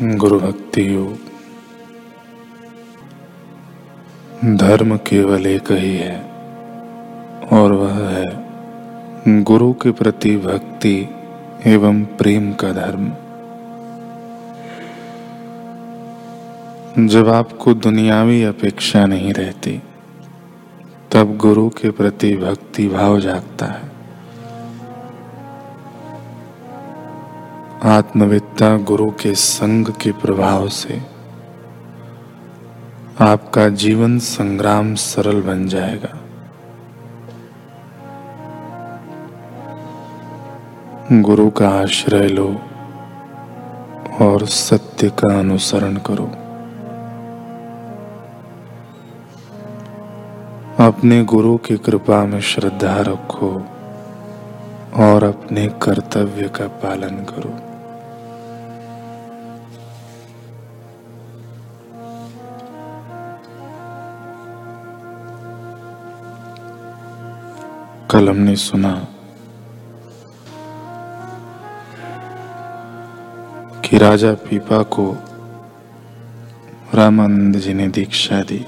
गुरु भक्ति योग धर्म केवल एक ही है, और वह है गुरु के प्रति भक्ति एवं प्रेम का धर्म। जब आपको दुनियावी अपेक्षा नहीं रहती, तब गुरु के प्रति भक्ति भाव जागता है। आत्मविद्ता गुरु के संग के प्रभाव से आपका जीवन संग्राम सरल बन जाएगा। गुरु का आश्रय लो और सत्य का अनुसरण करो। अपने गुरु की कृपा में श्रद्धा रखो और अपने कर्तव्य का पालन करो। कल हमने सुना कि राजा पीपा को रामानंद जी ने दीक्षा दी।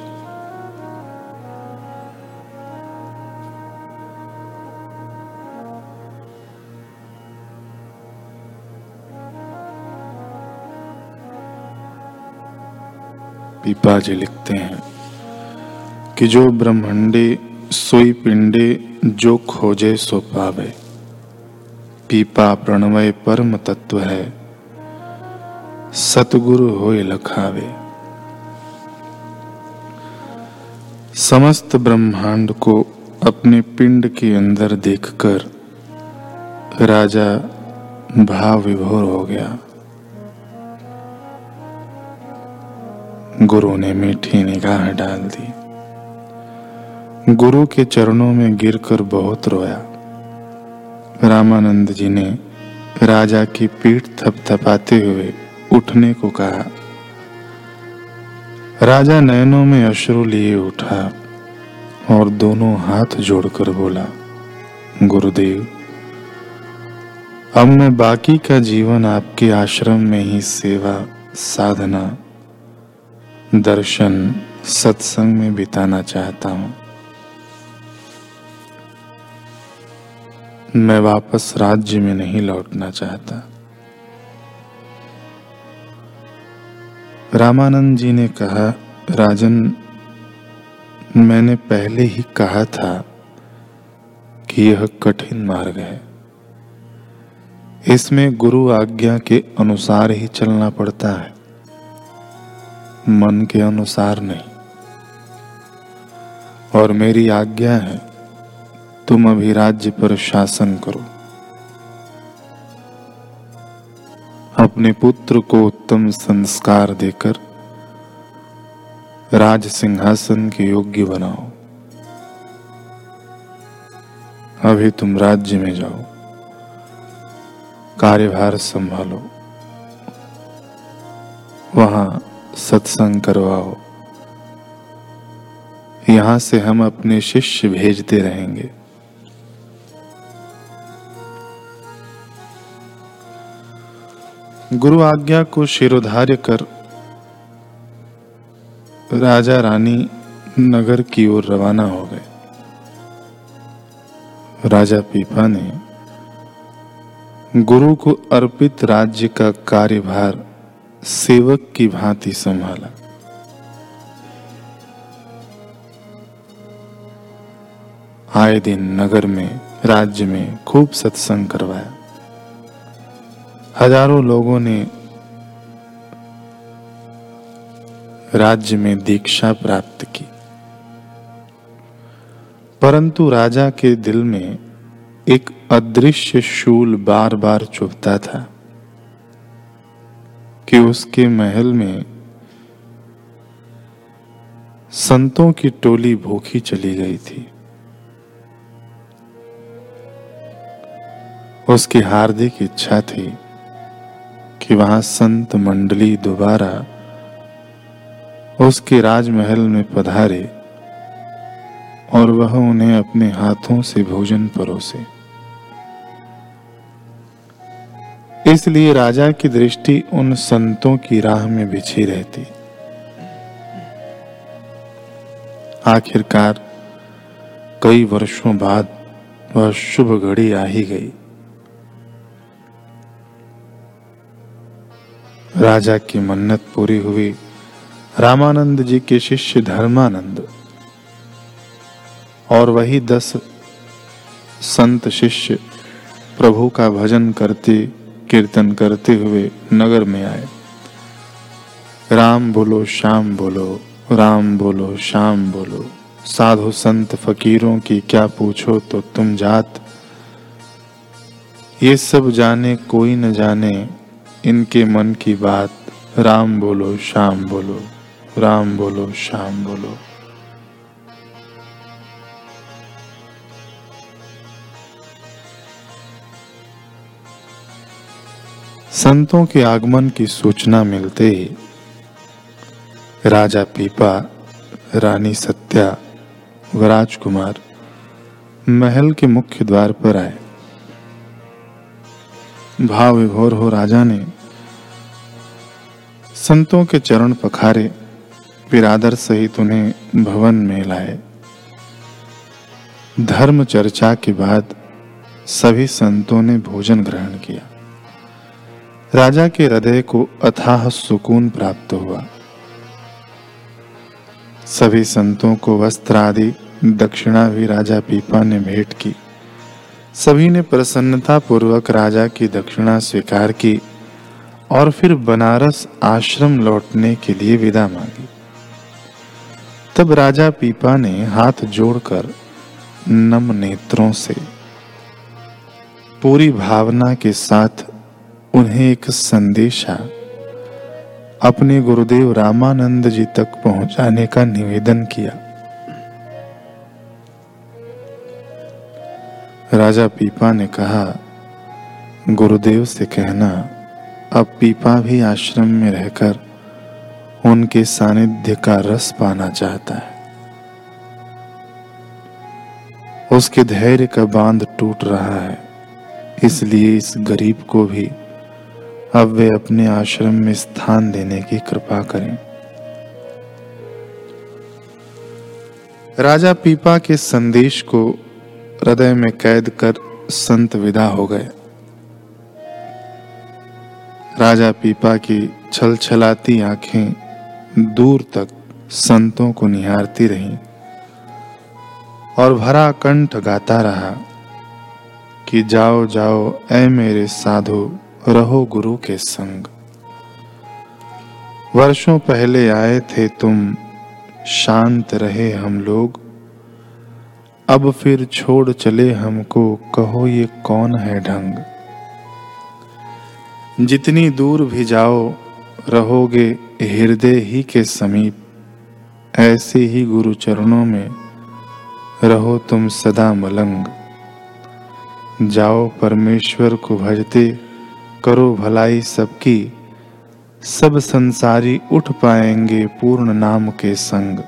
पीपा जी लिखते हैं कि जो ब्रह्मंडे सोई पिंडे जो खोजे सो पावे। पीपा प्रणवय परम तत्व है। सतगुरु होए लखावे। समस्त ब्रह्मांड को अपने पिंड के अंदर देखकर राजा भाव विभोर हो गया। गुरु ने मीठी निगाह डाल दी। गुरु के चरणों में गिरकर बहुत रोया। रामानंद जी ने राजा की पीठ थपथपाते हुए उठने को कहा। राजा नयनों में अश्रु लिए उठा और दोनों हाथ जोड़कर बोला, गुरुदेव, अब मैं बाकी का जीवन आपके आश्रम में ही सेवा, साधना, दर्शन, सत्संग में बिताना चाहता हूँ। मैं वापस राज्य में नहीं लौटना चाहता। रामानंद जी ने कहा, राजन, मैंने पहले ही कहा था कि यह कठिन मार्ग है। इसमें गुरु आज्ञा के अनुसार ही चलना पड़ता है, मन के अनुसार नहीं। और मेरी आज्ञा है तुम अभी राज्य पर शासन करो। अपने पुत्र को उत्तम संस्कार देकर राज सिंहासन के योग्य बनाओ। अभी तुम राज्य में जाओ। कार्यभार संभालो। वहाँ सत्संग करवाओ। यहाँ से हम अपने शिष्य भेजते रहेंगे। गुरु आज्ञा को शिरोधार्य कर राजा रानी नगर की ओर रवाना हो गए। राजा पीपा ने गुरु को अर्पित राज्य का कार्यभार सेवक की भांति संभाला। आए दिन नगर में, राज्य में खूब सत्संग करवाया। हज़ारों लोगों ने राज्य में दीक्षा प्राप्त की। परंतु राजा के दिल में एक अदृश्य शूल बार बार चुभता था कि उसके महल में संतों की टोली भूखी चली गई थी। उसकी हार्दिक इच्छा थी कि वहाँ संत मंडली दोबारा उसके राजमहल में पधारे और वह उन्हें अपने हाथों से भोजन परोसे। इसलिए राजा की दृष्टि उन संतों की राह में बिछी रहती। आखिरकार कई वर्षों बाद वह शुभ घड़ी आ ही गई। राजा की मन्नत पूरी हुई। रामानंद जी के शिष्य धर्मानंद। और वही दस संत शिष्य प्रभु का भजन करते, कीर्तन करते हुए नगर में आए। राम बोलो, श्याम बोलो, राम बोलो, श्याम बोलो, साधु संत फकीरों की क्या पूछो तो तुम जात। ये सब जाने, कोई न जाने इनके मन की बात। राम बोलो, श्याम बोलो, राम बोलो, श्याम बोलो। संतों के आगमन की सूचना मिलते ही राजा पीपा, रानी सत्या व राजकुमार महल के मुख्य द्वार पर आए। भाव विभोर हो राजा ने संतों के चरण पखारे फिर आदर सहित उन्हें भवन में लाए। धर्म चर्चा के बाद सभी संतों ने भोजन ग्रहण किया। राजा के हृदय को अथाह सुकून प्राप्त हुआ। सभी संतों को वस्त्र आदि दक्षिणा भी राजा पीपा ने भेंट की। सभी ने प्रसन्नता पूर्वक राजा की दक्षिणा स्वीकार की। और फिर बनारस आश्रम लौटने के लिए विदा मांगी। तब राजा पीपा ने हाथ जोड़कर नम नेत्रों से पूरी भावना के साथ उन्हें एक संदेशा अपने गुरुदेव रामानंद जी तक पहुँचाने का निवेदन किया। राजा पीपा ने कहा, गुरुदेव से कहना अब पीपा भी आश्रम में रहकर उनके सानिध्य का रस पाना चाहता है। उसके धैर्य का बाँध टूट रहा है, इसलिए इस गरीब को भी अब वे अपने आश्रम में स्थान देने की कृपा करें। राजा पीपा के संदेश को हृदय में कैद कर संत विदा हो गए। राजा पीपा की छल छलाती आँखें दूर तक संतों को निहारती रहीं और भरा कंठ गाता रहा कि जाओ जाओ, ऐ मेरे साधु, रहो गुरु के संग। वर्षों पहले आए थे तुम, शांत रहे हम लोग। अब फिर छोड़ चले हमको, कहो ये कौन है ढंग? जितनी दूर भी जाओ, रहोगे हृदय ही के समीप। ऐसे ही गुरु चरणों में रहो तुम सदा मलंग। जाओ परमेश्वर को भजते, करो भलाई सबकी। सब संसारी उठ पाएँगे पूर्ण नाम के संग।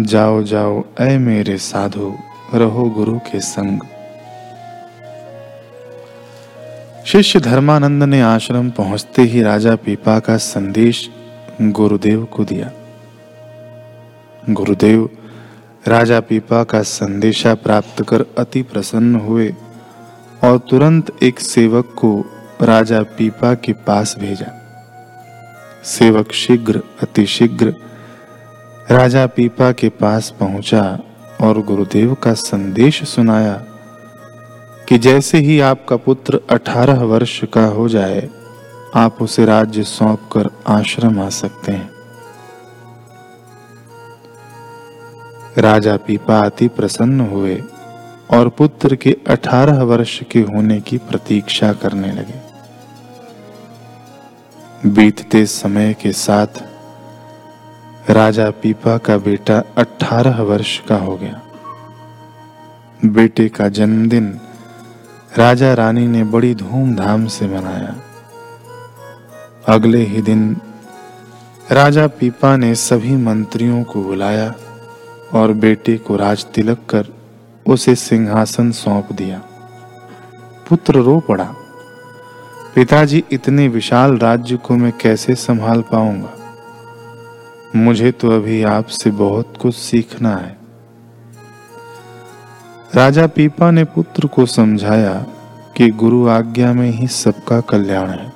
जाओ जाओ, ऐ मेरे साधु, रहो गुरु के संग। शिष्य धर्मानंद ने आश्रम पहुँचते ही राजा पीपा का संदेश गुरुदेव को दिया। गुरुदेव, राजा पीपा का संदेशा प्राप्त कर अति प्रसन्न हुए और तुरंत एक सेवक को राजा पीपा के पास भेजा। सेवक शीघ्र, अति शीघ्र राजा पीपा के पास पहुँचा और गुरुदेव का संदेश सुनाया। कि जैसे ही आपका पुत्र अठारह वर्ष का हो जाए, आप उसे राज्य सौंप कर आश्रम आ सकते हैं। राजा पीपा अति प्रसन्न हुए और पुत्र के अठारह वर्ष के होने की प्रतीक्षा करने लगे। बीतते समय के साथ राजा पीपा का बेटा अठारह वर्ष का हो गया। बेटे का जन्मदिन राजा रानी ने बड़ी धूमधाम से मनाया। अगले ही दिन राजा पीपा ने सभी मंत्रियों को बुलाया और बेटे को राज तिलक कर उसे सिंहासन सौंप दिया। पुत्र रो पड़ा। पिताजी, इतने विशाल राज्य को मैं कैसे संभाल पाऊँगा? मुझे तो अभी आपसे बहुत कुछ सीखना है। राजा पीपा ने पुत्र को समझाया कि गुरु आज्ञा में ही सबका कल्याण है।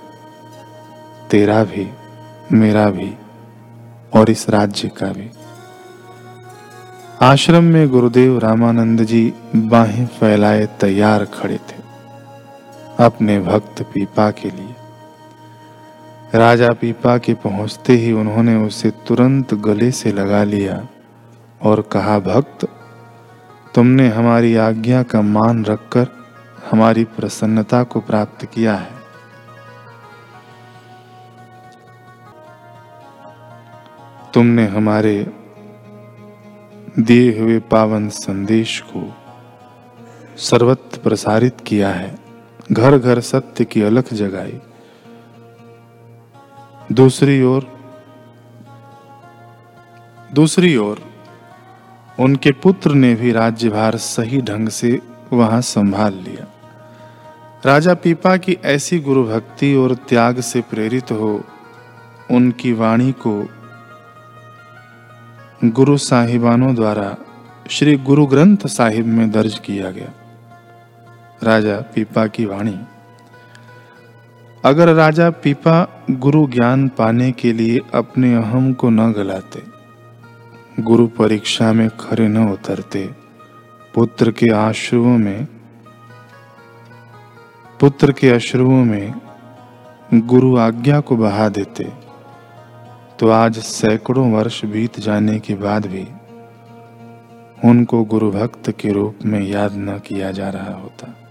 तेरा भी, मेरा भी, और इस राज्य का भी। आश्रम में गुरुदेव रामानंद जी बाहें फैलाए तैयार खड़े थे, अपने भक्त पीपा के लिए। राजा पीपा के पहुँचते ही उन्होंने उसे तुरंत गले से लगा लिया और कहा, भक्त तुमने हमारी आज्ञा का मान रखकर हमारी प्रसन्नता को प्राप्त किया है। तुमने हमारे दिए हुए पावन संदेश को सर्वत्र प्रसारित किया है। घर घर सत्य की अलख जगाई। दूसरी ओर दूसरी ओर उनके पुत्र ने भी राज्यभार सही ढंग से वहाँ संभाल लिया। राजा पीपा की ऐसी गुरु भक्ति और त्याग से प्रेरित हो, उनकी वाणी को गुरु साहिबानों द्वारा श्री गुरु ग्रंथ साहिब में दर्ज किया गया। राजा पीपा की वाणी, अगर राजा पीपा गुरु ज्ञान पाने के लिए अपने अहम को न गलाते गुरु परीक्षा में खरे न उतरते। पुत्र के आश्रुओं में पुत्र के अश्रुओं में गुरु आज्ञा को बहा देते। तो आज सैकड़ों वर्ष बीत जाने के बाद भी उनको गुरु भक्त के रूप में याद न किया जा रहा होता।